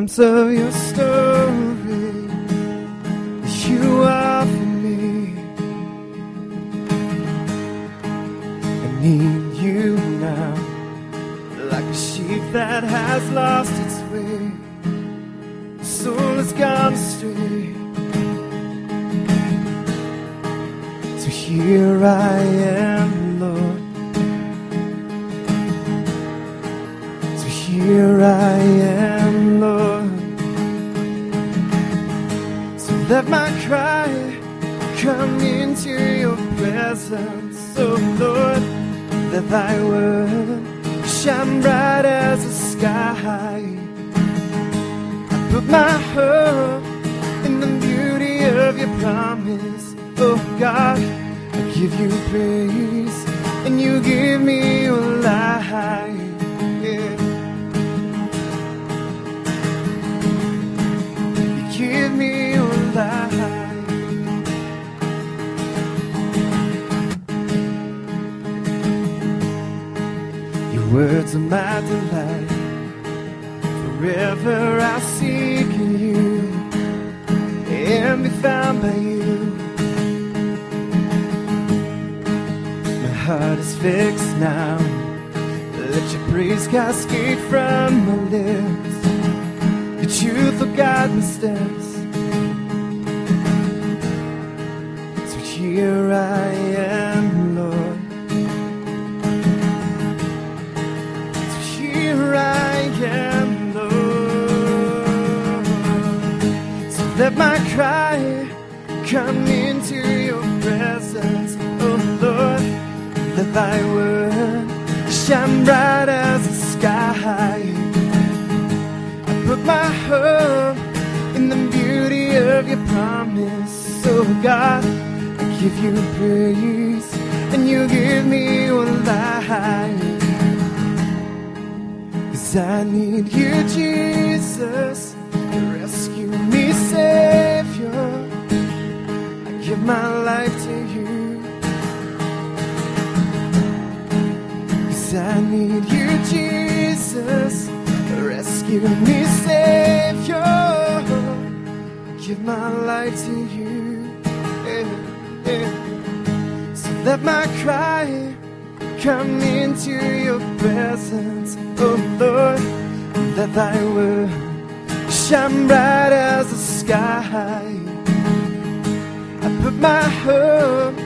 of your story, you are for me. I need you now, like a sheep that has lost its way, soul has gone astray. So here I am, Lord. So here I am, let my cry come into your presence, oh Lord. Let thy word shine bright as the sky. I put my hope in the beauty of your promise, oh God. I give you praise and you give me your life. Your words are my delight. Forever I'll seek you and be found by you. My heart is fixed now. Let your praise cascade from my lips. Your truth oh will guide my steps. Here I am, Lord. Here I am, Lord. So let my cry come into your presence, oh Lord. Let thy word shine bright as the sky. I put my hope in the beauty of your promise, oh God. Give you praise and you give me your life. Cause I need you, Jesus, to rescue me, Savior. I give my life to you. Cause I need you, Jesus, to rescue me, Savior. I give my life to you. So let my cry come into your presence, oh Lord. Let thy word shine bright as the sky. I put my hope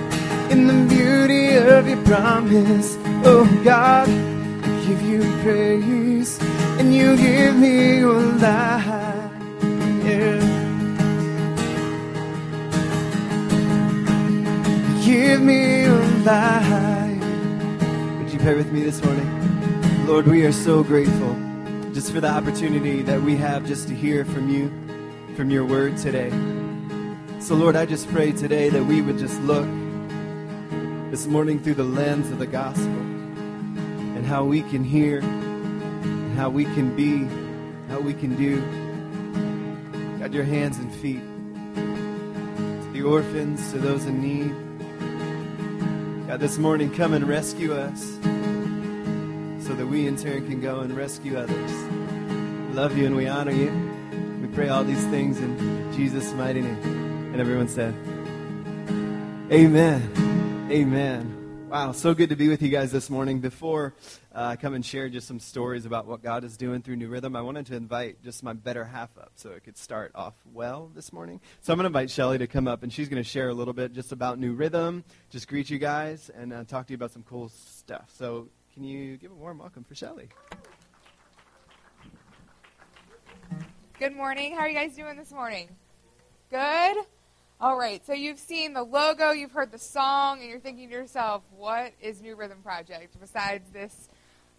in the beauty of your promise, oh God. I give you praise and you give me your life. Yeah. Give me life. Would you pray with me this morning? Lord, we are so grateful just for the opportunity that we have just to hear from you, from your word today. So, Lord, I just pray today that we would just look this morning through the lens of the gospel and how we can hear, and how we can be, how we can do. God, your hands and feet to the orphans, to those in need. God, this morning, come and rescue us so that we in turn can go and rescue others. Love you and we honor you. We pray all these things in Jesus' mighty name. And everyone said, Amen. Amen. Wow, so good to be with you guys this morning. Before uh, I come and share just some stories about what God is doing through New Rhythm, I wanted to invite just my better half up so it could start off well this morning. So I'm going to invite Shelly to come up, and she's going to share a little bit just about New Rhythm, just greet you guys, and uh, talk to you about some cool stuff. So can you give a warm welcome for Shelly? Good morning. How are you guys doing this morning? Good? All right. So you've seen the logo, you've heard the song, and you're thinking to yourself, what is New Rhythm Project besides this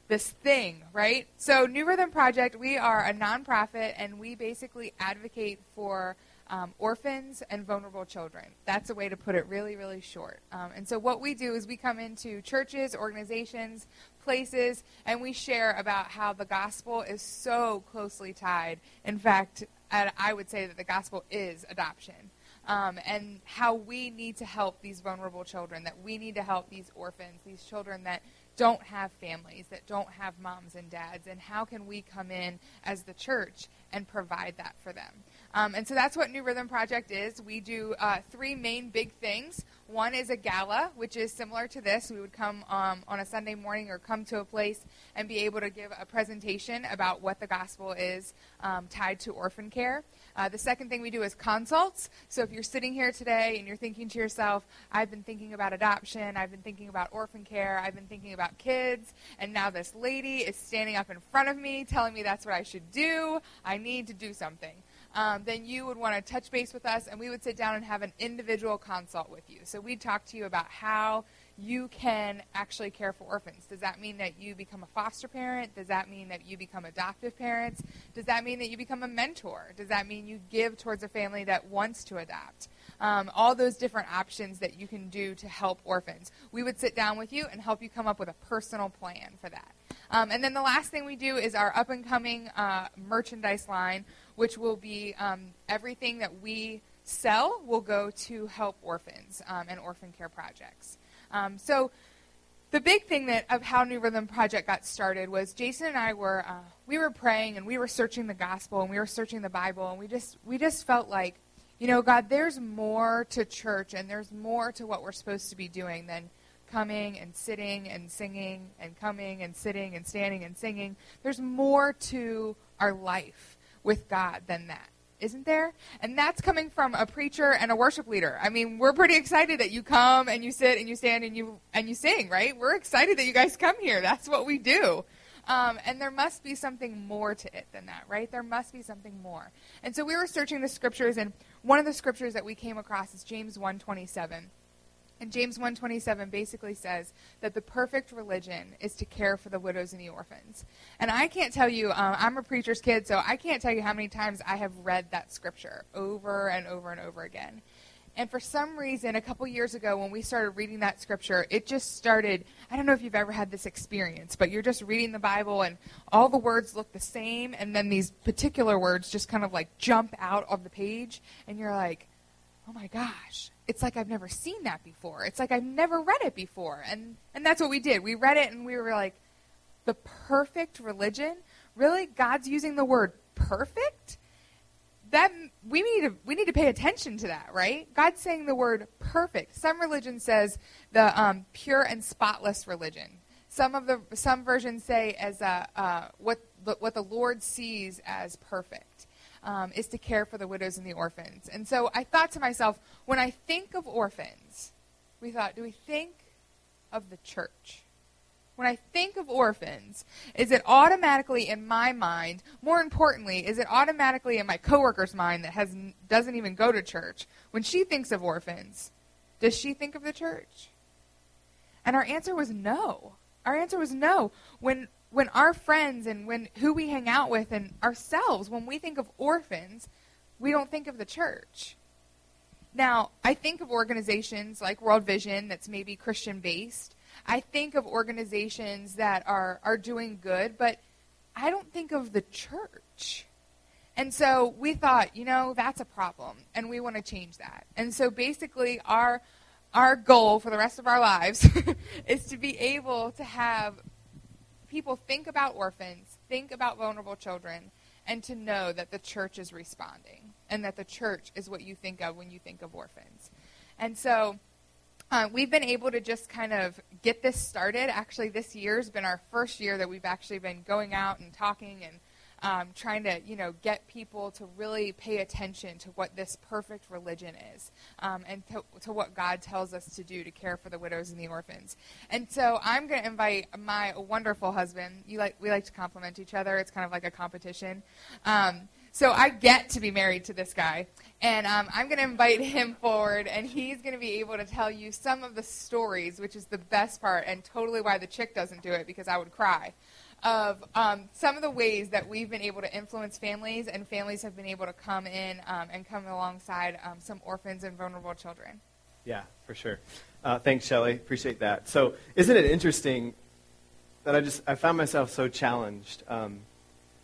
this thing, right? So New Rhythm Project, we are a nonprofit and we basically advocate for um, orphans and vulnerable children. That's a way to put it really, really short. Um, and so what we do is we come into churches, organizations, places, and we share about how the gospel is so closely tied. In fact, I would say that the gospel is adoption. Um, and how we need to help these vulnerable children, that we need to help these orphans, these children that don't have families, that don't have moms and dads, and how can we come in as the church and provide that for them? Um, and so that's what New Rhythm Project is. We do uh, three main big things. One is a gala, which is similar to this. We would come um, on a Sunday morning or come to a place and be able to give a presentation about what the gospel is um, tied to orphan care. Uh, the second thing we do is consults. So if you're sitting here today and you're thinking to yourself, I've been thinking about adoption, I've been thinking about orphan care, I've been thinking about kids, and now this lady is standing up in front of me telling me that's what I should do, I need to do something um, then you would want to touch base with us and we would sit down and have an individual consult with you. So we'd talk to you about how you can actually care for orphans. Does that mean that you become a foster parent? Does that mean that you become adoptive parents? Does that mean that you become a mentor? Does that mean you give towards a family that wants to adopt? Um, all those different options that you can do to help orphans. We would sit down with you and help you come up with a personal plan for that. Um, and then the last thing we do is our up and coming uh, merchandise line, which will be um, everything that we sell will go to help orphans um, and orphan care projects. Um, so the big thing that of how New Rhythm Project got started was Jason and I were uh, we were praying and we were searching the gospel and we were searching the Bible and we just we just felt like, you know, God, there's more to church and there's more to what we're supposed to be doing than coming and sitting and singing and coming and sitting and standing and singing. There's more to our life with God than that. Isn't there? And that's coming from a preacher and a worship leader. I mean, we're pretty excited that you come and you sit and you stand and you and you sing, right? We're excited that you guys come here. That's what we do. Um, and there must be something more to it than that, right? There must be something more. And so we were searching the scriptures, and one of the scriptures that we came across is James 127. And James 127 basically says that the perfect religion is to care for the widows and the orphans. And I can't tell you, um, I'm a preacher's kid, so I can't tell you how many times I have read that scripture over and over and over again. And for some reason, a couple years ago, when we started reading that scripture, it just started. I don't know if you've ever had this experience, but you're just reading the Bible and all the words look the same, and then these particular words just kind of like jump out of the page, and you're like, oh my gosh, it's like I've never seen that before. It's like I've never read it before. And and that's what we did. We read it and we were like the perfect religion? Really? God's using the word perfect? That we need to we need to pay attention to that, right? God's saying the word perfect. Some religion says the um, pure and spotless religion. Some of the some versions say as a, uh, what what the Lord sees as perfect um, is to care for the widows and the orphans. And so I thought to myself, when I think of orphans, we thought, do we think of the church? When I think of orphans, is it automatically in my mind, more importantly, is it automatically in my coworker's mind that has doesn't even go to church? When she thinks of orphans, does she think of the church? And our answer was no. Our answer was no. When when our friends and when who we hang out with and ourselves, when we think of orphans, we don't think of the church. Now, I think of organizations like World Vision that's maybe Christian based. I think of organizations that are, are doing good, but I don't think of the church. And so we thought, you know, that's a problem, and we want to change that. And so basically, our our goal for the rest of our lives is to be able to have people think about orphans, think about vulnerable children, and to know that the church is responding and that the church is what you think of when you think of orphans. And so uh, we've been able to just kind of get this started. Actually, this year has been our first year that we've actually been going out and talking and um, trying to you know get people to really pay attention to what this perfect religion is um, and to, to, what God tells us to do to care for the widows and the orphans. And so I'm going to invite my wonderful husband. You like we like to compliment each other. It's kind of like a competition. Um, so I get to be married to this guy, and um, I'm going to invite him forward, and he's going to be able to tell you some of the stories, which is the best part, and totally why the chick doesn't do it because I would cry of um, some of the ways that we've been able to influence families, and families have been able to come in um, and come alongside um, some orphans and vulnerable children. Yeah, for sure. Uh, thanks, Shelly. Appreciate that. So, isn't it interesting that I just I found myself so challenged? Um,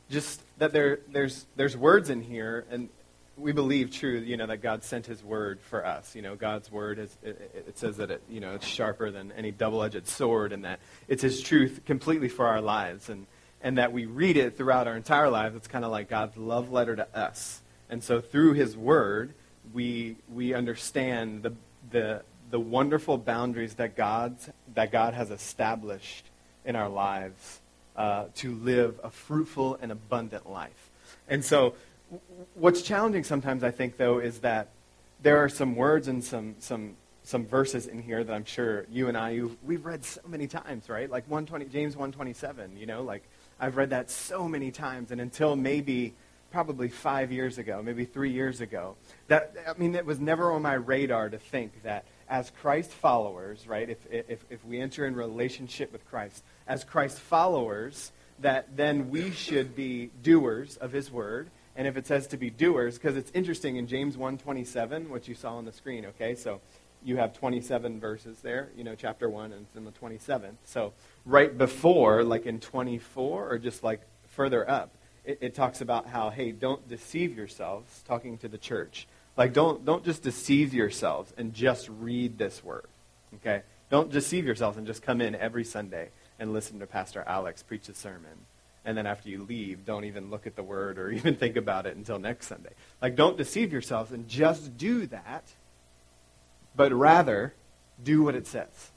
just that there there's there's words in here, and we believe true, you know, that God sent His Word for us. You know, God's Word is it, it says that it, you know, it's sharper than any double-edged sword, and that it's His truth completely for our lives, and and that we read it throughout our entire lives. It's kind of like God's love letter to us, and so through His Word, we we understand the the the wonderful boundaries that God's that God has established in our lives uh, to live a fruitful and abundant life. And so what's challenging sometimes, I think, though, is that there are some words and some, some, some verses in here that I'm sure you and I, we've read so many times, right? Like 120, James 127, you know, like I've read that so many times. And until maybe probably five years ago, maybe three years ago, that, I mean, it was never on my radar to think that as Christ followers, right, if, if, if we enter in relationship with Christ, as Christ followers, that then we should be doers of his word and if it says to be doers, because it's interesting in James 1.27, what you saw on the screen, okay? So you have 27 verses there, you know, chapter 1, and it's in the 27th. So right before, like in 24, or just like further up, it, it talks about how, hey, don't deceive yourselves, talking to the church. Like, don't, don't just deceive yourselves and just read this word, okay? Don't deceive yourselves and just come in every Sunday and listen to Pastor Alex preach a sermon and then after you leave, don't even look at the word or even think about it until next Sunday. Like, don't deceive yourselves and just do that, but rather do what it says.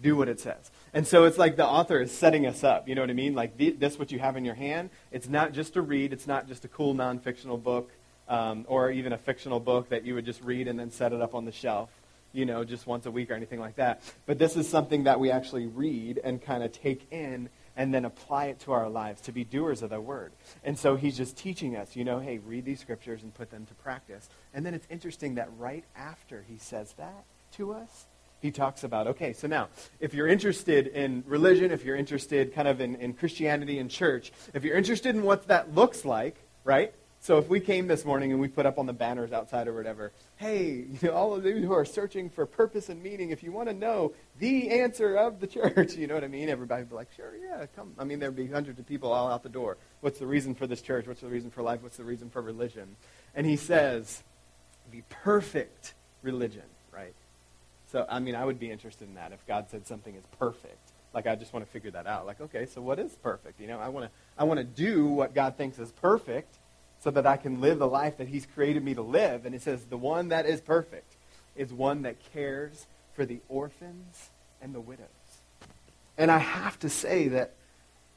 Do what it says. And so it's like the author is setting us up. You know what I mean? Like, this, what you have in your hand, it's not just a read, it's not just a cool non fictional book um, or even a fictional book that you would just read and then set it up on the shelf you know, just once a week or anything like that. But this is something that we actually read and kind of take in and then apply it to our lives, to be doers of the word. And so he's just teaching us, you know, hey, read these scriptures and put them to practice. And then it's interesting that right after he says that to us, he talks about, okay, so now, if you're interested in religion, if you're interested kind of in, in Christianity and church, if you're interested in what that looks like, right? So if we came this morning and we put up on the banners outside or whatever, hey, you know, all of you who are searching for purpose and meaning, if you want to know the answer of the church, you know what I mean? Everybody would be like, sure, yeah, come. I mean, there'd be hundreds of people all out the door. What's the reason for this church? What's the reason for life? What's the reason for religion? And he says, the perfect religion, right? So, I mean, I would be interested in that if God said something is perfect. Like, I just want to figure that out. Like, okay, so what is perfect? You know, I want to, I want to do what God thinks is perfect so that I can live the life that He's created me to live. And it says, the one that is perfect is one that cares for the orphans and the widows. And I have to say that,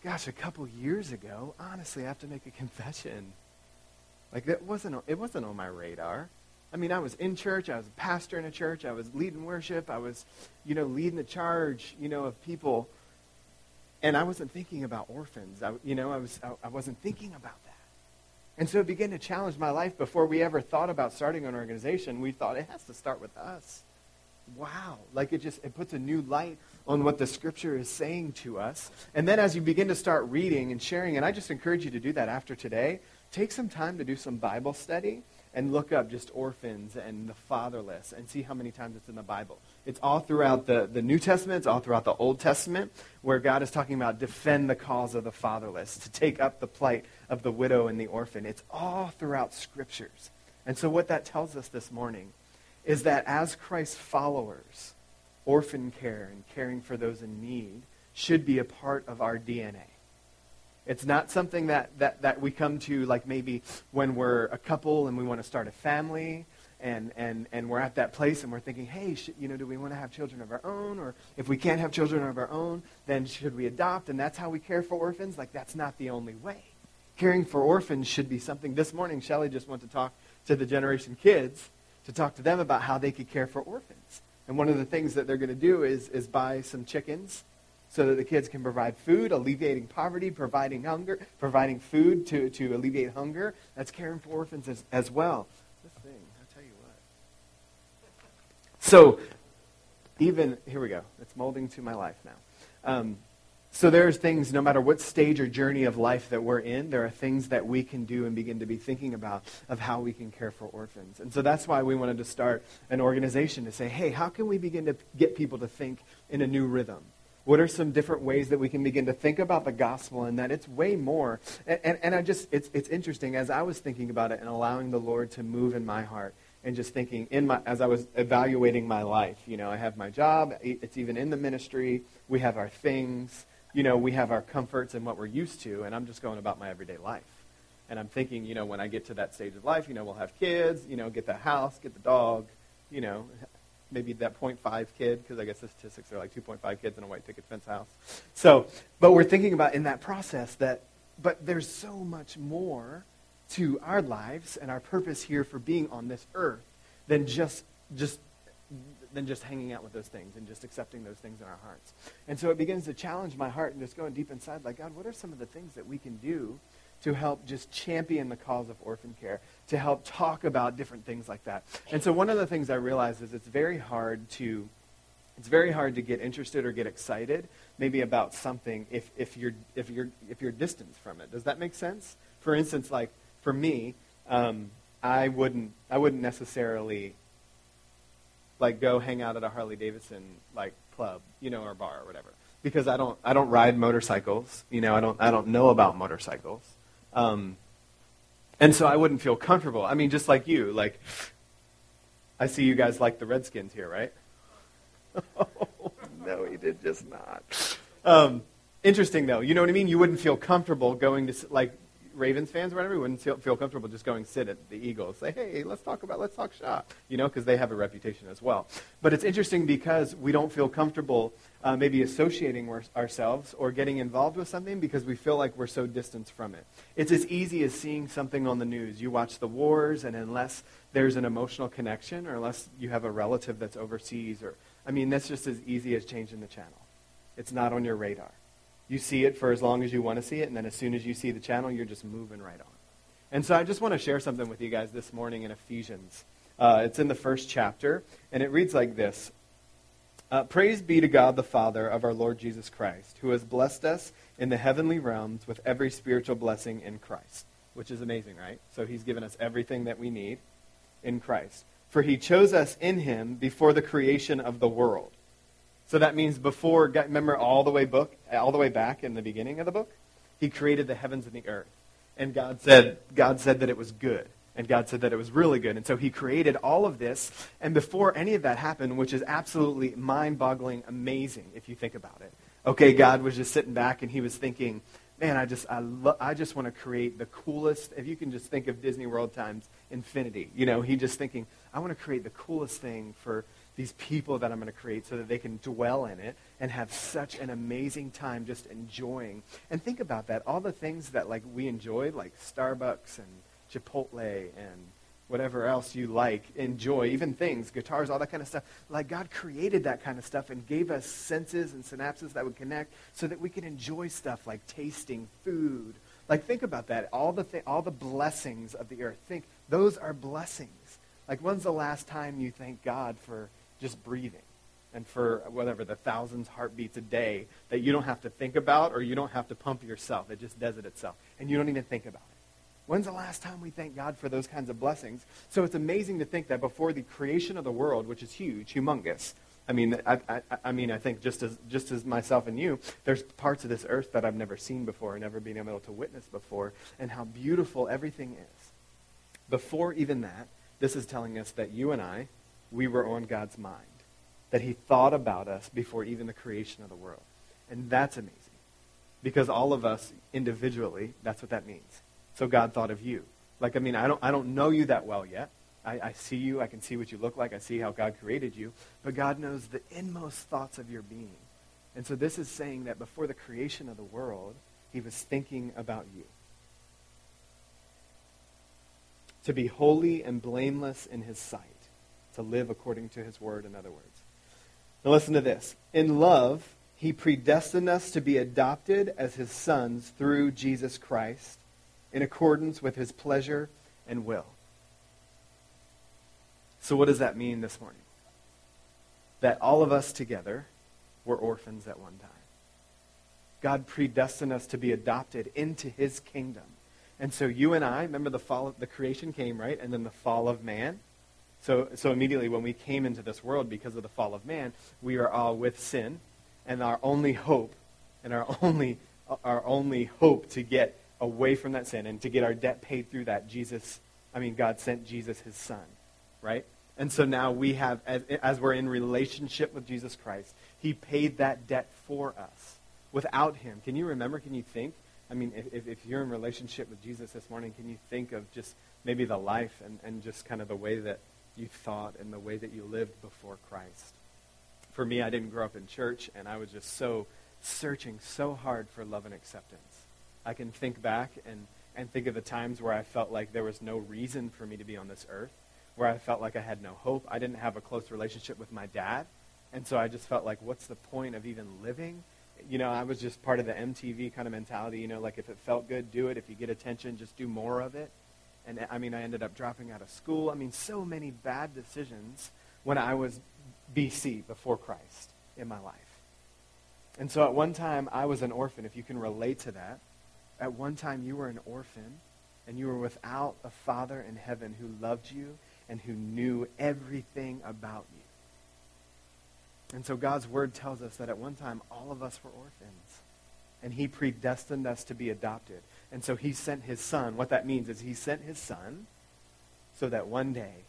gosh, a couple years ago, honestly, I have to make a confession. Like, that wasn't, it wasn't on my radar. I mean, I was in church. I was a pastor in a church. I was leading worship. I was, you know, leading the charge, you know, of people. And I wasn't thinking about orphans. I, you know, I, was, I, I wasn't thinking about that. And so it began to challenge my life before we ever thought about starting an organization. We thought it has to start with us. Wow. Like it just it puts a new light on what the scripture is saying to us. And then as you begin to start reading and sharing, and I just encourage you to do that after today, take some time to do some Bible study and look up just orphans and the fatherless and see how many times it's in the Bible. It's all throughout the, the New Testament, it's all throughout the Old Testament, where God is talking about defend the cause of the fatherless, to take up the plight of the widow and the orphan. It's all throughout scriptures. And so, what that tells us this morning is that as Christ's followers, orphan care and caring for those in need should be a part of our DNA. It's not something that, that, that we come to like maybe when we're a couple and we want to start a family and, and, and we're at that place and we're thinking, hey, should, you know, do we want to have children of our own? Or if we can't have children of our own, then should we adopt? And that's how we care for orphans? Like, that's not the only way. Caring for orphans should be something. This morning, Shelly just went to talk to the Generation Kids to talk to them about how they could care for orphans. And one of the things that they're going to do is, is buy some chickens so that the kids can provide food, alleviating poverty, providing hunger, providing food to, to alleviate hunger. That's caring for orphans as, as well. This thing, I'll tell you what. So, even, here we go. It's molding to my life now. Um, so there's things, no matter what stage or journey of life that we're in, there are things that we can do and begin to be thinking about of how we can care for orphans. And so that's why we wanted to start an organization to say, hey, how can we begin to get people to think in a new rhythm? What are some different ways that we can begin to think about the gospel and that it's way more? And, and, and I just, it's, it's interesting as I was thinking about it and allowing the Lord to move in my heart and just thinking in my, as I was evaluating my life, you know, I have my job, it's even in the ministry, we have our things, you know, we have our comforts and what we're used to, and I'm just going about my everyday life. And I'm thinking, you know, when I get to that stage of life, you know, we'll have kids, you know, get the house, get the dog, you know, maybe that 0.5 kid, because I guess the statistics are like 2.5 kids in a white picket fence house. So, but we're thinking about in that process that, but there's so much more to our lives and our purpose here for being on this earth than just, just, than just hanging out with those things and just accepting those things in our hearts. And so it begins to challenge my heart and just going deep inside, like, God, what are some of the things that we can do to help just champion the cause of orphan care, to help talk about different things like that. And so one of the things I realize is it's very hard to it's very hard to get interested or get excited maybe about something if, if you're if you're if you're distanced from it. Does that make sense? For instance, like for me, um, I wouldn't I wouldn't necessarily like go hang out at a Harley Davidson like club, you know, or bar or whatever. Because I don't I don't ride motorcycles, you know, I don't I don't know about motorcycles. Um, and so I wouldn't feel comfortable. I mean, just like you, like, I see you guys like the Redskins here, right? oh, no, he did just not. Um, interesting, though. You know what I mean? You wouldn't feel comfortable going to, like, Ravens fans or whatever wouldn't feel comfortable just going sit at the Eagles. Say, hey, let's talk about, let's talk shop, you know, because they have a reputation as well. But it's interesting because we don't feel comfortable uh, maybe associating ourselves or getting involved with something because we feel like we're so distant from it. It's as easy as seeing something on the news. You watch the wars, and unless there's an emotional connection or unless you have a relative that's overseas, or, I mean, that's just as easy as changing the channel. It's not on your radar. You see it for as long as you want to see it, and then as soon as you see the channel, you're just moving right on. And so I just want to share something with you guys this morning in Ephesians. Uh, it's in the first chapter, and it reads like this uh, Praise be to God the Father of our Lord Jesus Christ, who has blessed us in the heavenly realms with every spiritual blessing in Christ. Which is amazing, right? So he's given us everything that we need in Christ. For he chose us in him before the creation of the world so that means before, remember all the way book, all the way back in the beginning of the book, he created the heavens and the earth, and God said, God said that it was good, and God said that it was really good, and so he created all of this, and before any of that happened, which is absolutely mind-boggling, amazing if you think about it. Okay, God was just sitting back and he was thinking, man, I just I, lo- I just want to create the coolest. If you can just think of Disney World times infinity, you know, he just thinking, I want to create the coolest thing for these people that I'm going to create so that they can dwell in it and have such an amazing time just enjoying. And think about that. All the things that like we enjoy, like Starbucks and Chipotle and whatever else you like, enjoy, even things, guitars, all that kind of stuff. Like God created that kind of stuff and gave us senses and synapses that would connect so that we could enjoy stuff like tasting food. Like think about that. All the th- all the blessings of the earth. Think those are blessings. Like when's the last time you thank God for just breathing. And for whatever the thousands heartbeats a day that you don't have to think about or you don't have to pump yourself. It just does it itself. And you don't even think about it. When's the last time we thank god for those kinds of blessings? So it's amazing to think that before the creation of the world which is huge humongous i mean i, I, I mean i think just as just as myself and you there's parts of this earth that i've never seen before never been able to witness before and how beautiful everything is. Before even that this is telling us that you and i we were on God's mind, that he thought about us before even the creation of the world. And that's amazing. Because all of us individually, that's what that means. So God thought of you. Like, I mean, I don't, I don't know you that well yet. I, I see you. I can see what you look like. I see how God created you. But God knows the inmost thoughts of your being. And so this is saying that before the creation of the world, he was thinking about you. To be holy and blameless in his sight to live according to his word, in other words. Now listen to this. In love, he predestined us to be adopted as his sons through Jesus Christ in accordance with his pleasure and will. So, what does that mean this morning? That all of us together were orphans at one time. God predestined us to be adopted into his kingdom. And so you and I, remember the fall of the creation came, right? And then the fall of man. So, so immediately when we came into this world because of the fall of man, we are all with sin. and our only hope and our only, our only hope to get away from that sin and to get our debt paid through that, Jesus, I mean, God sent Jesus, his son, right? And so now we have, as, as we're in relationship with Jesus Christ, he paid that debt for us. Without him, can you remember, can you think? I mean, if, if you're in relationship with Jesus this morning, can you think of just maybe the life and, and just kind of the way that you thought and the way that you lived before Christ? For me, I didn't grow up in church, and I was just so searching so hard for love and acceptance. I can think back and, and think of the times where I felt like there was no reason for me to be on this earth, where I felt like I had no hope. I didn't have a close relationship with my dad, and so I just felt like, what's the point of even living? You know, I was just part of the MTV kind of mentality, you know, like if it felt good, do it. If you get attention, just do more of it. And I mean, I ended up dropping out of school. I mean, so many bad decisions when I was BC, before Christ, in my life. And so at one time, I was an orphan, if you can relate to that. At one time, you were an orphan, and you were without a Father in heaven who loved you and who knew everything about you. And so God's word tells us that at one time, all of us were orphans. And he predestined us to be adopted. And so he sent his son. What that means is he sent his son so that one day,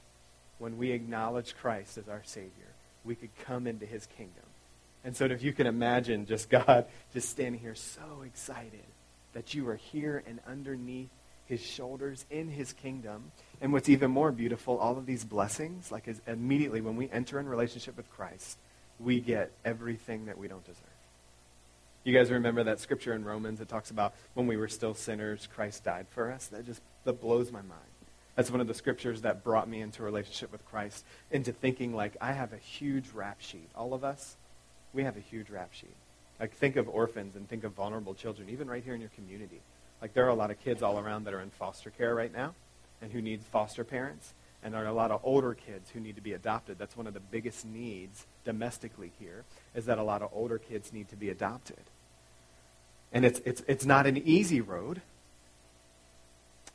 when we acknowledge Christ as our Savior, we could come into his kingdom. And so if you can imagine just God just standing here so excited that you are here and underneath his shoulders in his kingdom. And what's even more beautiful, all of these blessings, like is immediately when we enter in relationship with Christ, we get everything that we don't deserve. You guys remember that scripture in Romans that talks about when we were still sinners, Christ died for us? That just that blows my mind. That's one of the scriptures that brought me into a relationship with Christ, into thinking like I have a huge rap sheet. All of us, we have a huge rap sheet. Like think of orphans and think of vulnerable children, even right here in your community. Like there are a lot of kids all around that are in foster care right now and who need foster parents. And there are a lot of older kids who need to be adopted. That's one of the biggest needs domestically here, is that a lot of older kids need to be adopted. And it's, it's, it's not an easy road.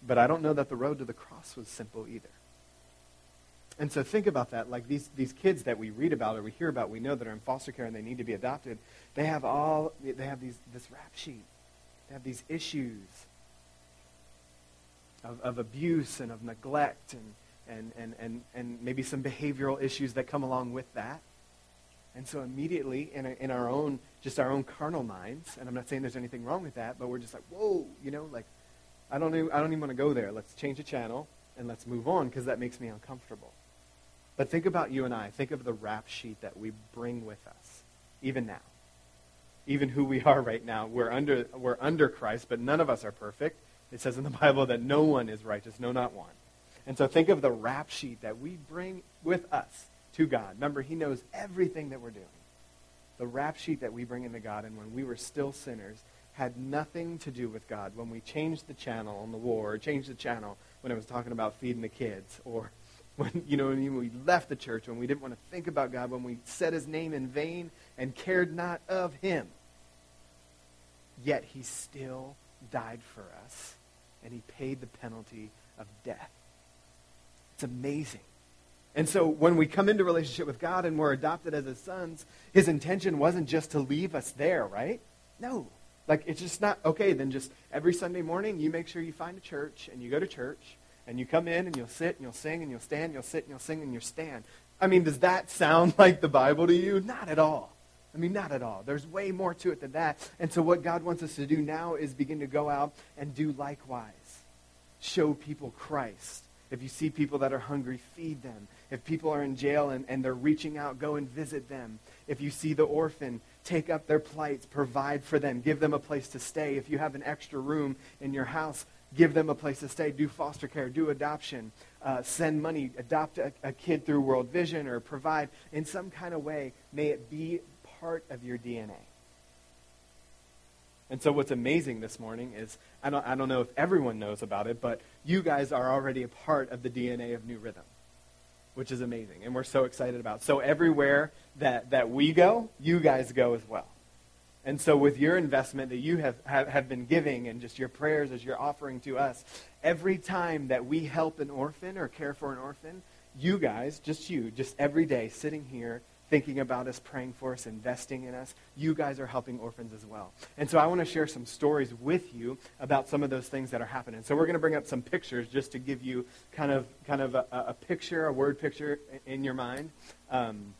But I don't know that the road to the cross was simple either. And so think about that. Like these, these kids that we read about or we hear about, we know that are in foster care and they need to be adopted. They have all, they have these, this rap sheet. They have these issues of, of abuse and of neglect and, and, and, and, and maybe some behavioral issues that come along with that. And so immediately in, a, in our own, just our own carnal minds, and I'm not saying there's anything wrong with that, but we're just like, whoa, you know, like I don't, even, I don't even want to go there. Let's change the channel and let's move on because that makes me uncomfortable. But think about you and I. Think of the rap sheet that we bring with us, even now. Even who we are right now. We're under, we're under Christ, but none of us are perfect. It says in the Bible that no one is righteous, no, not one. And so think of the rap sheet that we bring with us to God. Remember, He knows everything that we're doing. The rap sheet that we bring into God, and when we were still sinners, had nothing to do with God. When we changed the channel on the war, or changed the channel when I was talking about feeding the kids, or when you know when we left the church, when we didn't want to think about God, when we said His name in vain and cared not of Him, yet He still died for us, and He paid the penalty of death. It's amazing. And so when we come into relationship with God and we're adopted as His sons, His intention wasn't just to leave us there, right? No. Like, it's just not, okay, then just every Sunday morning, you make sure you find a church and you go to church and you come in and you'll sit and you'll sing and you'll stand, and you'll sit and you'll sing and you'll stand. I mean, does that sound like the Bible to you? Not at all. I mean, not at all. There's way more to it than that. And so what God wants us to do now is begin to go out and do likewise. Show people Christ. If you see people that are hungry, feed them. If people are in jail and, and they're reaching out, go and visit them. If you see the orphan, take up their plights, provide for them, give them a place to stay. If you have an extra room in your house, give them a place to stay. Do foster care, do adoption, uh, send money, adopt a, a kid through World Vision, or provide in some kind of way. May it be part of your DNA. And so, what's amazing this morning is I don't, I don't know if everyone knows about it, but you guys are already a part of the DNA of New Rhythm which is amazing, and we're so excited about. So everywhere that, that we go, you guys go as well. And so with your investment that you have, have, have been giving and just your prayers as you're offering to us, every time that we help an orphan or care for an orphan, you guys, just you, just every day sitting here thinking about us, praying for us, investing in us. You guys are helping orphans as well. And so I want to share some stories with you about some of those things that are happening. So we're going to bring up some pictures just to give you kind of, kind of a, a picture, a word picture in your mind. Um,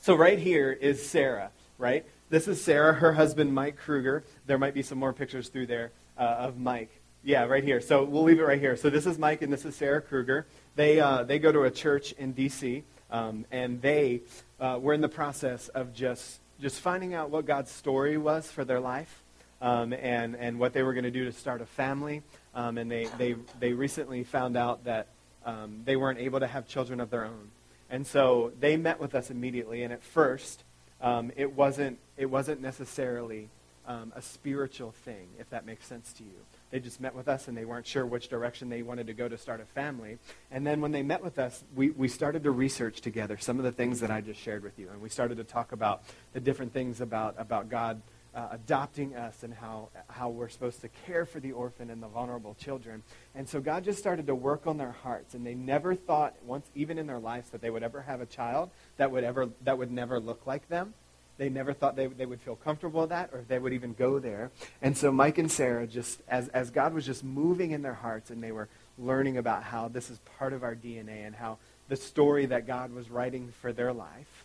so right here is Sarah, right? This is Sarah, her husband, Mike Kruger. There might be some more pictures through there uh, of Mike. Yeah, right here. So we'll leave it right here. So this is Mike and this is Sarah Kruger. They, uh, they go to a church in D.C., um, and they uh, were in the process of just, just finding out what God's story was for their life um, and, and what they were going to do to start a family. Um, and they, they, they recently found out that um, they weren't able to have children of their own. And so they met with us immediately, and at first, um, it, wasn't, it wasn't necessarily um, a spiritual thing, if that makes sense to you. They just met with us and they weren't sure which direction they wanted to go to start a family. And then when they met with us, we, we started to research together some of the things that I just shared with you. And we started to talk about the different things about, about God uh, adopting us and how, how we're supposed to care for the orphan and the vulnerable children. And so God just started to work on their hearts. And they never thought, once, even in their lives, that they would ever have a child that would, ever, that would never look like them. They never thought they, they would feel comfortable with that or they would even go there. And so Mike and Sarah just, as, as God was just moving in their hearts and they were learning about how this is part of our DNA and how the story that God was writing for their life,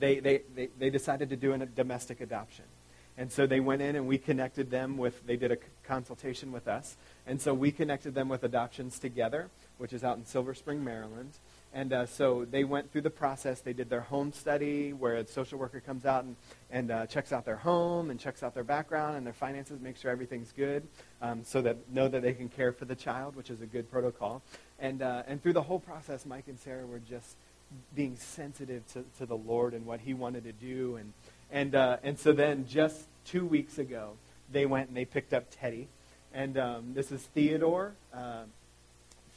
they, they, they, they decided to do a domestic adoption. And so they went in and we connected them with, they did a consultation with us. And so we connected them with Adoptions Together, which is out in Silver Spring, Maryland. And uh, so they went through the process. They did their home study where a social worker comes out and, and uh, checks out their home and checks out their background and their finances, makes sure everything's good um, so that know that they can care for the child, which is a good protocol. And, uh, and through the whole process, Mike and Sarah were just being sensitive to, to the Lord and what he wanted to do. And, and, uh, and so then just two weeks ago, they went and they picked up Teddy. And um, this is Theodore, uh,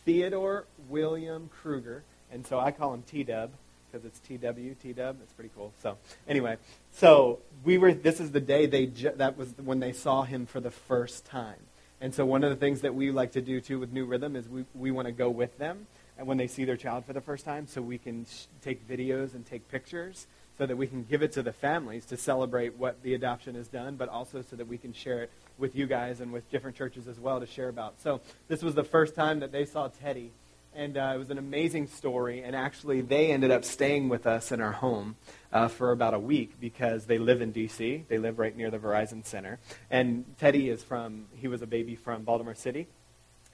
Theodore William Kruger and so I call him T Dub because it's T W T Dub. It's pretty cool. So anyway, so we were. This is the day they ju- that was when they saw him for the first time. And so one of the things that we like to do too with New Rhythm is we we want to go with them and when they see their child for the first time, so we can sh- take videos and take pictures so that we can give it to the families to celebrate what the adoption has done, but also so that we can share it with you guys and with different churches as well to share about. So this was the first time that they saw Teddy and uh, it was an amazing story. And actually, they ended up staying with us in our home uh, for about a week because they live in D.C. They live right near the Verizon Center. And Teddy is from, he was a baby from Baltimore City.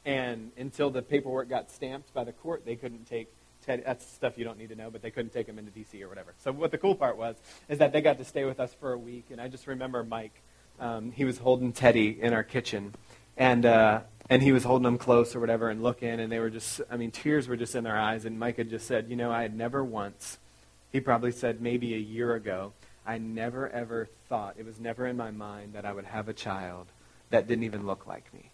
And until the paperwork got stamped by the court, they couldn't take Teddy. That's stuff you don't need to know, but they couldn't take him into D.C. or whatever. So what the cool part was is that they got to stay with us for a week. And I just remember Mike, um, he was holding Teddy in our kitchen. And, uh, and he was holding them close or whatever and looking, and they were just, I mean, tears were just in their eyes. And had just said, you know, I had never once, he probably said maybe a year ago, I never ever thought, it was never in my mind that I would have a child that didn't even look like me.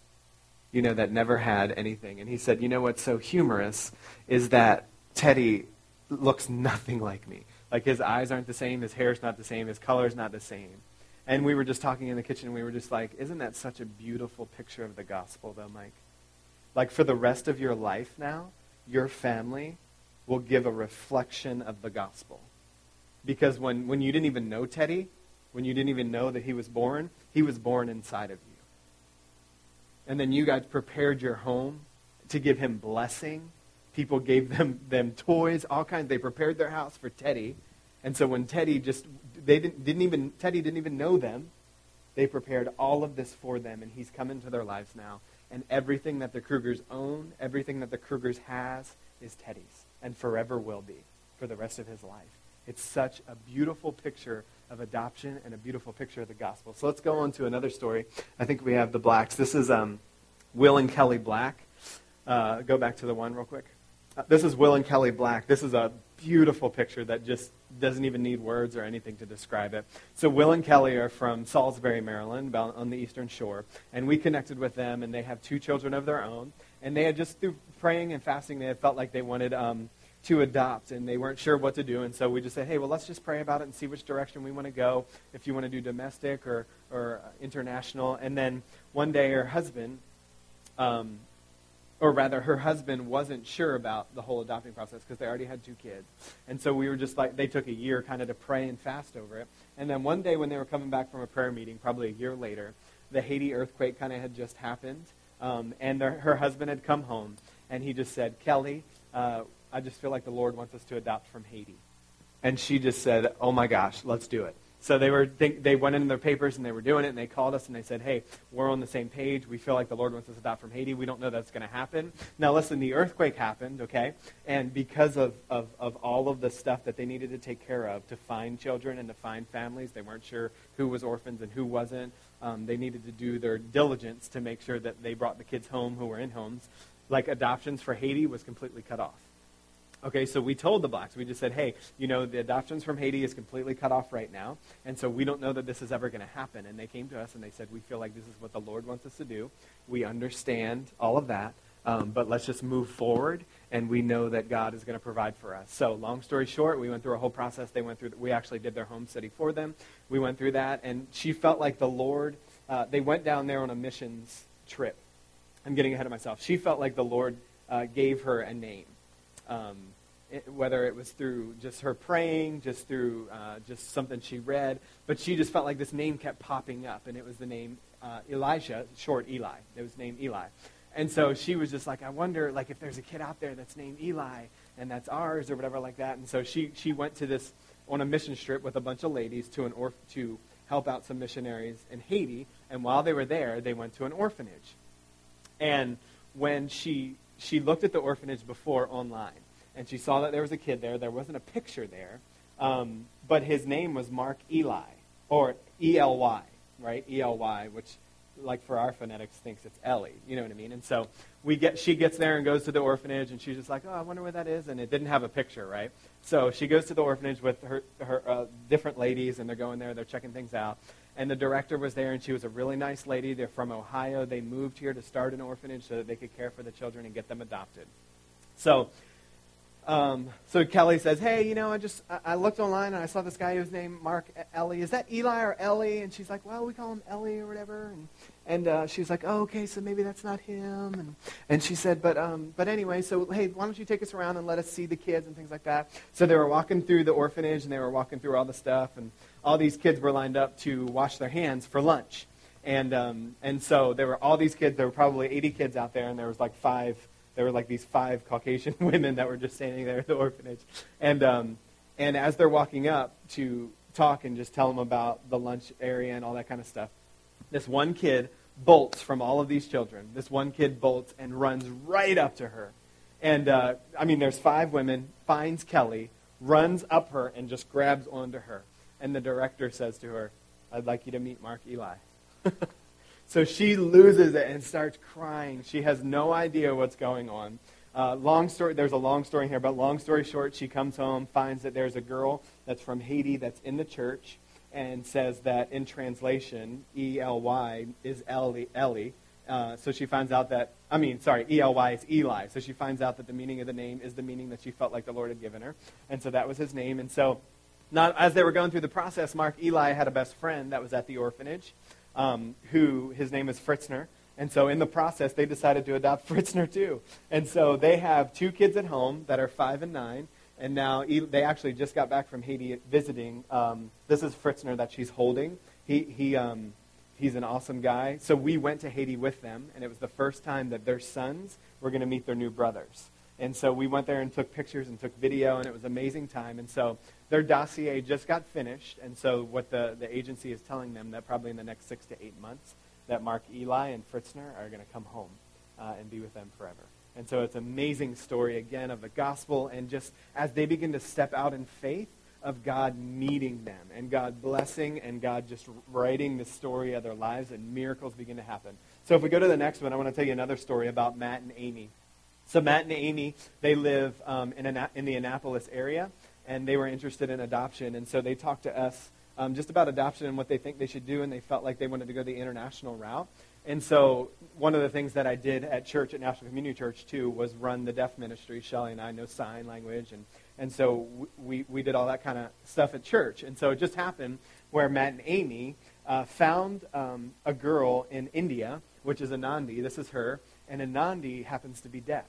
You know, that never had anything. And he said, you know what's so humorous is that Teddy looks nothing like me. Like his eyes aren't the same, his hair's not the same, his color's not the same. And we were just talking in the kitchen, and we were just like, isn't that such a beautiful picture of the gospel, though, Mike? Like, for the rest of your life now, your family will give a reflection of the gospel. Because when, when you didn't even know Teddy, when you didn't even know that he was born, he was born inside of you. And then you guys prepared your home to give him blessing. People gave them, them toys, all kinds. They prepared their house for Teddy. And so when Teddy just they didn't, didn't even, Teddy didn't even know them. They prepared all of this for them, and he's come into their lives now. And everything that the Krugers own, everything that the Krugers has, is Teddy's, and forever will be for the rest of his life. It's such a beautiful picture of adoption and a beautiful picture of the gospel. So let's go on to another story. I think we have the blacks. This is um, Will and Kelly Black. Uh, go back to the one real quick. Uh, this is Will and Kelly Black. This is a beautiful picture that just doesn't even need words or anything to describe it. So Will and Kelly are from Salisbury, Maryland, on the eastern shore, and we connected with them, and they have two children of their own, and they had just through praying and fasting, they had felt like they wanted um, to adopt, and they weren't sure what to do, and so we just said, hey, well, let's just pray about it and see which direction we want to go, if you want to do domestic or, or international, and then one day her husband um, or rather, her husband wasn't sure about the whole adopting process because they already had two kids. And so we were just like, they took a year kind of to pray and fast over it. And then one day when they were coming back from a prayer meeting, probably a year later, the Haiti earthquake kind of had just happened. Um, and their, her husband had come home, and he just said, Kelly, uh, I just feel like the Lord wants us to adopt from Haiti. And she just said, oh my gosh, let's do it. So they were they, they went into their papers and they were doing it and they called us and they said, "Hey, we're on the same page. We feel like the Lord wants us to adopt from Haiti. We don't know that's going to happen." Now listen, the earthquake happened, okay, and because of, of of all of the stuff that they needed to take care of to find children and to find families, they weren't sure who was orphans and who wasn't. Um, they needed to do their diligence to make sure that they brought the kids home who were in homes. Like adoptions for Haiti was completely cut off. Okay, so we told the blacks, we just said, hey, you know, the adoptions from Haiti is completely cut off right now, and so we don't know that this is ever going to happen. And they came to us and they said, we feel like this is what the Lord wants us to do. We understand all of that, um, but let's just move forward, and we know that God is going to provide for us. So, long story short, we went through a whole process. They went through, we actually did their home study for them. We went through that, and she felt like the Lord, uh, they went down there on a missions trip. I'm getting ahead of myself. She felt like the Lord uh, gave her a name um, it, whether it was through just her praying, just through uh, just something she read, but she just felt like this name kept popping up, and it was the name uh, Elijah, short Eli. It was named Eli. And so she was just like, I wonder, like, if there's a kid out there that's named Eli, and that's ours, or whatever like that. And so she, she went to this, on a mission trip with a bunch of ladies to, an orf- to help out some missionaries in Haiti, and while they were there, they went to an orphanage. And when she, she looked at the orphanage before online, and she saw that there was a kid there. There wasn't a picture there, um, but his name was Mark Eli, or E L Y, right? E L Y, which, like for our phonetics, thinks it's Ellie. You know what I mean? And so we get, she gets there and goes to the orphanage, and she's just like, oh, I wonder where that is, and it didn't have a picture, right? So she goes to the orphanage with her, her uh, different ladies, and they're going there, they're checking things out. And the director was there, and she was a really nice lady. They're from Ohio. They moved here to start an orphanage so that they could care for the children and get them adopted. So um, so Kelly says, "Hey, you know, I just I, looked online and I saw this guy who's named Mark Ellie. Is that Eli or Ellie?" And she's like, "Well, we call him Ellie or whatever." And and uh, she's like, "Oh, okay, so maybe that's not him." And and she said, "But um, but anyway, so hey, why don't you take us around and let us see the kids and things like that?" So they were walking through the orphanage and they were walking through all the stuff, and all these kids were lined up to wash their hands for lunch. And um, and so there were all these kids. There were probably 80 kids out there, and there was like five there were like these five Caucasian women that were just standing there at the orphanage. And, um, and as they're walking up to talk and just tell them about the lunch area and all that kind of stuff, this one kid bolts from all of these children. This one kid bolts and runs right up to her. And, uh, I mean, there's five women, finds Kelly, runs up her, and just grabs onto her. And the director says to her, I'd like you to meet Mark Eli. So she loses it and starts crying. She has no idea what's going on. Uh, long story, there's a long story here, but long story short, she comes home, finds that there's a girl that's from Haiti that's in the church, and says that in translation, E L Y is Ellie. Ellie. Uh, so she finds out that, I mean, sorry, E L Y is Eli. So she finds out that the meaning of the name is the meaning that she felt like the Lord had given her. And so that was his name. And so, not, as they were going through the process, Mark Eli had a best friend that was at the orphanage um, who his name is Fritzner. And so in the process, they decided to adopt Fritzner too. And so they have two kids at home that are five and nine. And now they actually just got back from Haiti visiting. Um, this is Fritzner that she's holding. He, he, um, he's an awesome guy. So we went to Haiti with them, and it was the first time that their sons were going to meet their new brothers. And so we went there and took pictures and took video, and it was amazing time. And so their dossier just got finished. And so what the, the agency is telling them that probably in the next six to eight months, that Mark Eli and Fritzner are going to come home uh, and be with them forever. And so it's an amazing story, again, of the gospel. And just as they begin to step out in faith, of God meeting them and God blessing and God just writing the story of their lives and miracles begin to happen. So if we go to the next one, I want to tell you another story about Matt and Amy. So Matt and Amy, they live um, in, in the Annapolis area, and they were interested in adoption. And so they talked to us um, just about adoption and what they think they should do, and they felt like they wanted to go the international route. And so one of the things that I did at church, at National Community Church, too, was run the deaf ministry. Shelly and I know sign language, and, and so we, we did all that kind of stuff at church. And so it just happened where Matt and Amy uh, found um, a girl in India which is Anandi. This is her. And Anandi happens to be deaf.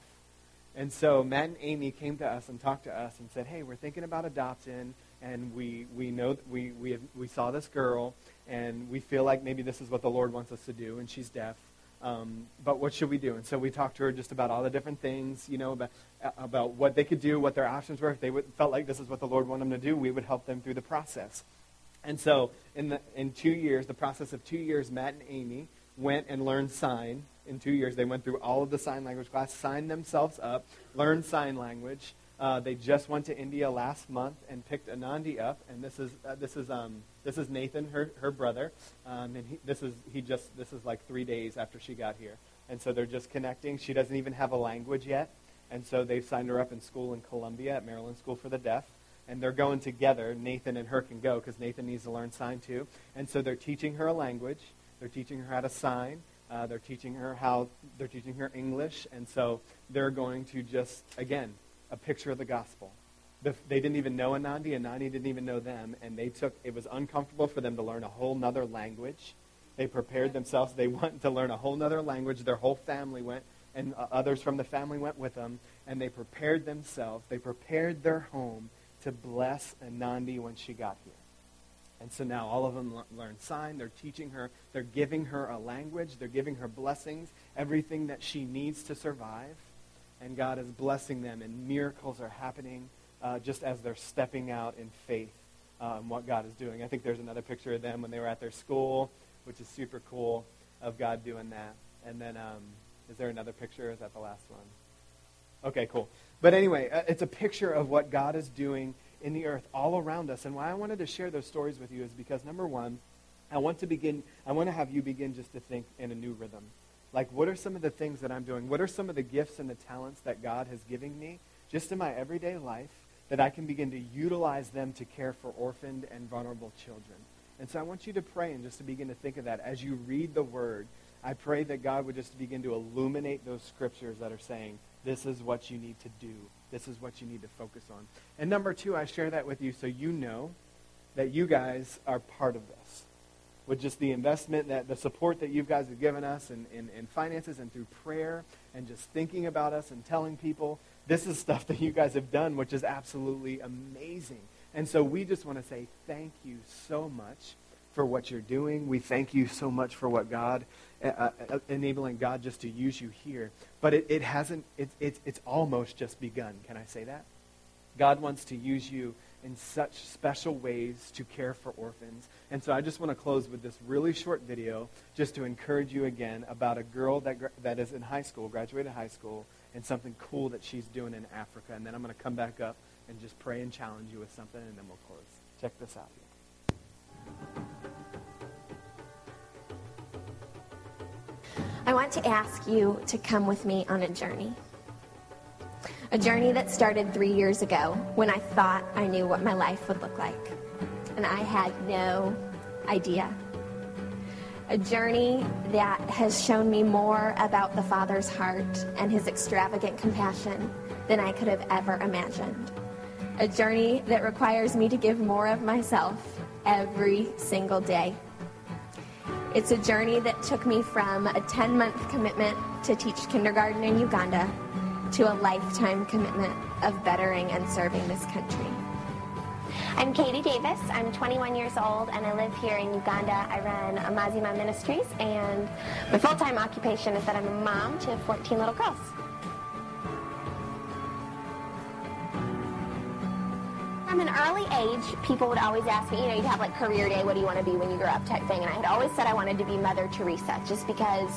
And so Matt and Amy came to us and talked to us and said, hey, we're thinking about adopting, and we, we know we, we, have, we saw this girl, and we feel like maybe this is what the Lord wants us to do, and she's deaf. Um, but what should we do? And so we talked to her just about all the different things, you know, about, about what they could do, what their options were. If they would, felt like this is what the Lord wanted them to do, we would help them through the process. And so in, the, in two years, the process of two years, Matt and Amy went and learned sign. In two years, they went through all of the sign language class, signed themselves up, learned sign language. Uh, they just went to India last month and picked Anandi up, and this is uh, this is um, this is Nathan, her her brother, um, and he, this is he just this is like three days after she got here, and so they're just connecting. She doesn't even have a language yet, and so they've signed her up in school in Columbia at Maryland School for the Deaf, and they're going together. Nathan and her can go because Nathan needs to learn sign too, and so they're teaching her a language. They're teaching her how to sign. Uh, they're teaching her how they're teaching her English, and so they're going to just again a picture of the gospel. The, they didn't even know Anandi, and Anandi didn't even know them, and they took, it was uncomfortable for them to learn a whole nother language. They prepared themselves. They went to learn a whole nother language. Their whole family went, and uh, others from the family went with them, and they prepared themselves. They prepared their home to bless Anandi when she got here. And so now all of them learn sign. They're teaching her. They're giving her a language. They're giving her blessings, everything that she needs to survive and God is blessing them, and miracles are happening uh, just as they're stepping out in faith um, what God is doing. I think there's another picture of them when they were at their school, which is super cool, of God doing that. And then, um, is there another picture? Is that the last one? Okay, cool. But anyway, uh, it's a picture of what God is doing in the earth all around us. And why I wanted to share those stories with you is because, number one, I want to begin, I want to have you begin just to think in a new rhythm. Like, what are some of the things that I'm doing? What are some of the gifts and the talents that God has given me just in my everyday life that I can begin to utilize them to care for orphaned and vulnerable children? And so I want you to pray and just to begin to think of that as you read the word. I pray that God would just begin to illuminate those scriptures that are saying, this is what you need to do. This is what you need to focus on. And number two, I share that with you so you know that you guys are part of this with just the investment, that the support that you guys have given us in, in, in, finances and through prayer and just thinking about us and telling people. This is stuff that you guys have done, which is absolutely amazing. And so we just want to say thank you so much for what you're doing. We thank you so much for what God, uh, uh, uh enabling God just to use you here. But it, it hasn't, it, it, it's almost just begun. Can I say that? God wants to use you in such special ways to care for orphans. And so I just want to close with this really short video just to encourage you again about a girl that, that is in high school, graduated high school, and something cool that she's doing in Africa. And then I'm going to come back up and just pray and challenge you with something, and then we'll close. Check this out I want to ask you to come with me on a journey. A journey that started three years ago when I thought I knew what my life would look like. And I had no idea. A journey that has shown me more about the Father's heart and his extravagant compassion than I could have ever imagined. A journey that requires me to give more of myself every single day. It's a journey that took me from a 10 month commitment to teach kindergarten in Uganda to a lifetime commitment of bettering and serving this country. I'm Katie Davis. I'm 21 years old and I live here in Uganda. I run Amazima Ministries and my full-time occupation is that I'm a mom to 14 little girls. From an early age, people would always ask me, you know, you'd have like career day, what do you want to be when you grow up type thing. And I had always said I wanted to be Mother Teresa just because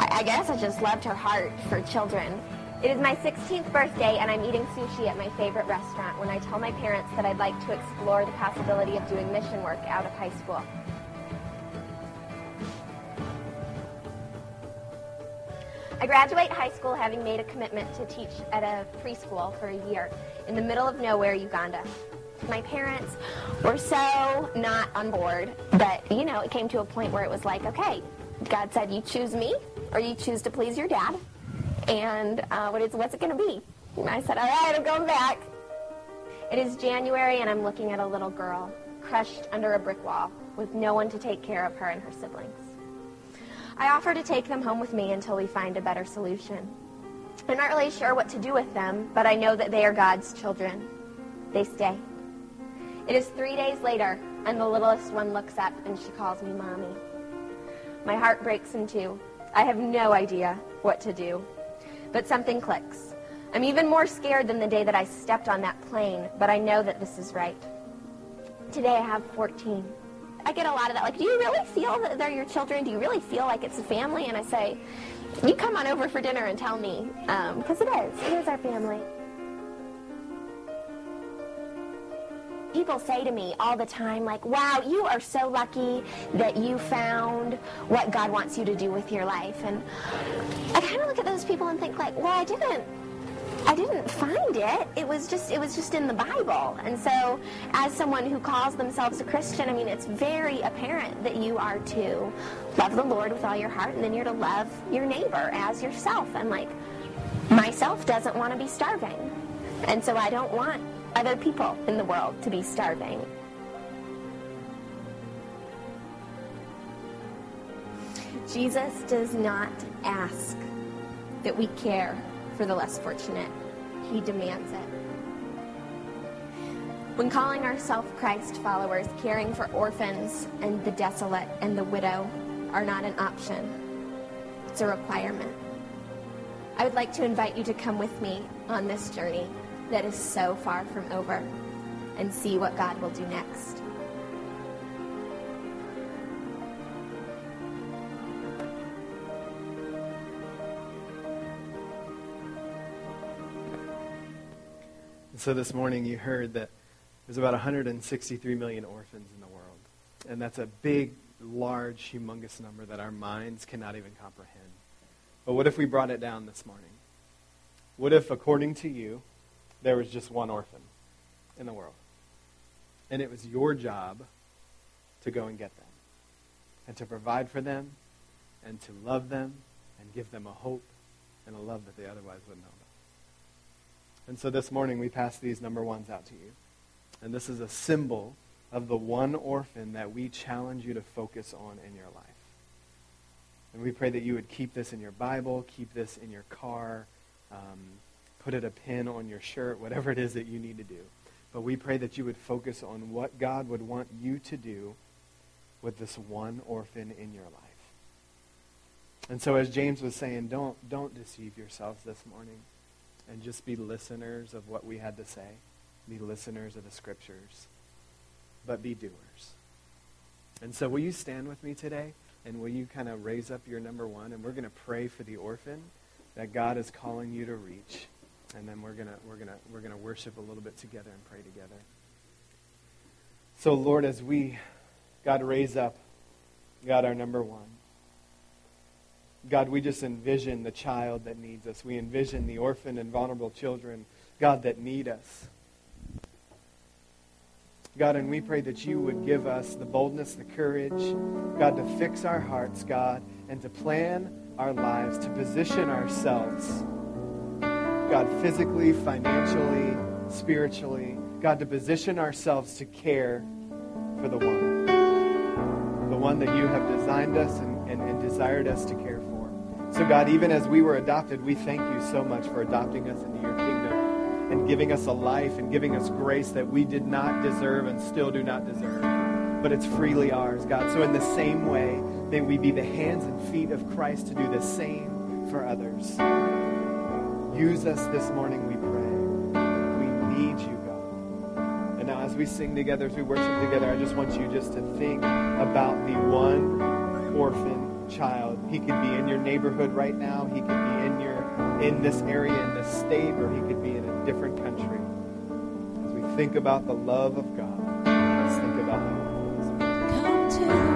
I, I guess I just loved her heart for children. It is my 16th birthday and I'm eating sushi at my favorite restaurant when I tell my parents that I'd like to explore the possibility of doing mission work out of high school. I graduate high school having made a commitment to teach at a preschool for a year in the middle of nowhere, Uganda. My parents were so not on board, but you know, it came to a point where it was like, okay, God said, you choose me or you choose to please your dad. And uh, what is, what's it going to be? And I said, all right, I'm going back. It is January, and I'm looking at a little girl crushed under a brick wall with no one to take care of her and her siblings. I offer to take them home with me until we find a better solution. I'm not really sure what to do with them, but I know that they are God's children. They stay. It is three days later, and the littlest one looks up and she calls me Mommy. My heart breaks in two. I have no idea what to do. But something clicks. I'm even more scared than the day that I stepped on that plane, but I know that this is right. Today I have 14. I get a lot of that, like, do you really feel that they're your children? Do you really feel like it's a family? And I say, you come on over for dinner and tell me, because um, it is. It is our family. people say to me all the time, like, wow, you are so lucky that you found what God wants you to do with your life. And I kind of look at those people and think, like, well, I didn't. I didn't find it. It was just it was just in the Bible. And so as someone who calls themselves a Christian, I mean it's very apparent that you are to love the Lord with all your heart and then you're to love your neighbor as yourself. And like myself doesn't want to be starving. And so I don't want other people in the world to be starving. Jesus does not ask that we care for the less fortunate. He demands it. When calling ourselves Christ followers, caring for orphans and the desolate and the widow are not an option. It's a requirement. I would like to invite you to come with me on this journey that is so far from over and see what God will do next. So this morning you heard that there's about 163 million orphans in the world. And that's a big, large, humongous number that our minds cannot even comprehend. But what if we brought it down this morning? What if, according to you, there was just one orphan in the world. And it was your job to go and get them, and to provide for them, and to love them, and give them a hope and a love that they otherwise wouldn't know about. And so this morning we pass these number ones out to you. And this is a symbol of the one orphan that we challenge you to focus on in your life. And we pray that you would keep this in your Bible, keep this in your car, um, put it a pin on your shirt, whatever it is that you need to do. But we pray that you would focus on what God would want you to do with this one orphan in your life. And so as James was saying, don't, don't deceive yourselves this morning and just be listeners of what we had to say. Be listeners of the scriptures, but be doers. And so will you stand with me today? And will you kind of raise up your number one? And we're going to pray for the orphan that God is calling you to reach and then we're gonna we're gonna we're gonna worship a little bit together and pray together. So Lord, as we God raise up, God our number one. God, we just envision the child that needs us. We envision the orphan and vulnerable children, God, that need us. God, and we pray that you would give us the boldness, the courage, God, to fix our hearts, God, and to plan our lives, to position ourselves God, physically, financially, spiritually, God, to position ourselves to care for the one, the one that you have designed us and, and, and desired us to care. So, God, even as we were adopted, we thank you so much for adopting us into your kingdom and giving us a life and giving us grace that we did not deserve and still do not deserve. But it's freely ours, God. So, in the same way, may we be the hands and feet of Christ to do the same for others. Use us this morning, we pray. We need you, God. And now, as we sing together, as we worship together, I just want you just to think about the one orphan child. He could be in your neighborhood right now. He could be in your in this area, in this state, or he could be in a different country. As we think about the love of God, let's think about that. Come to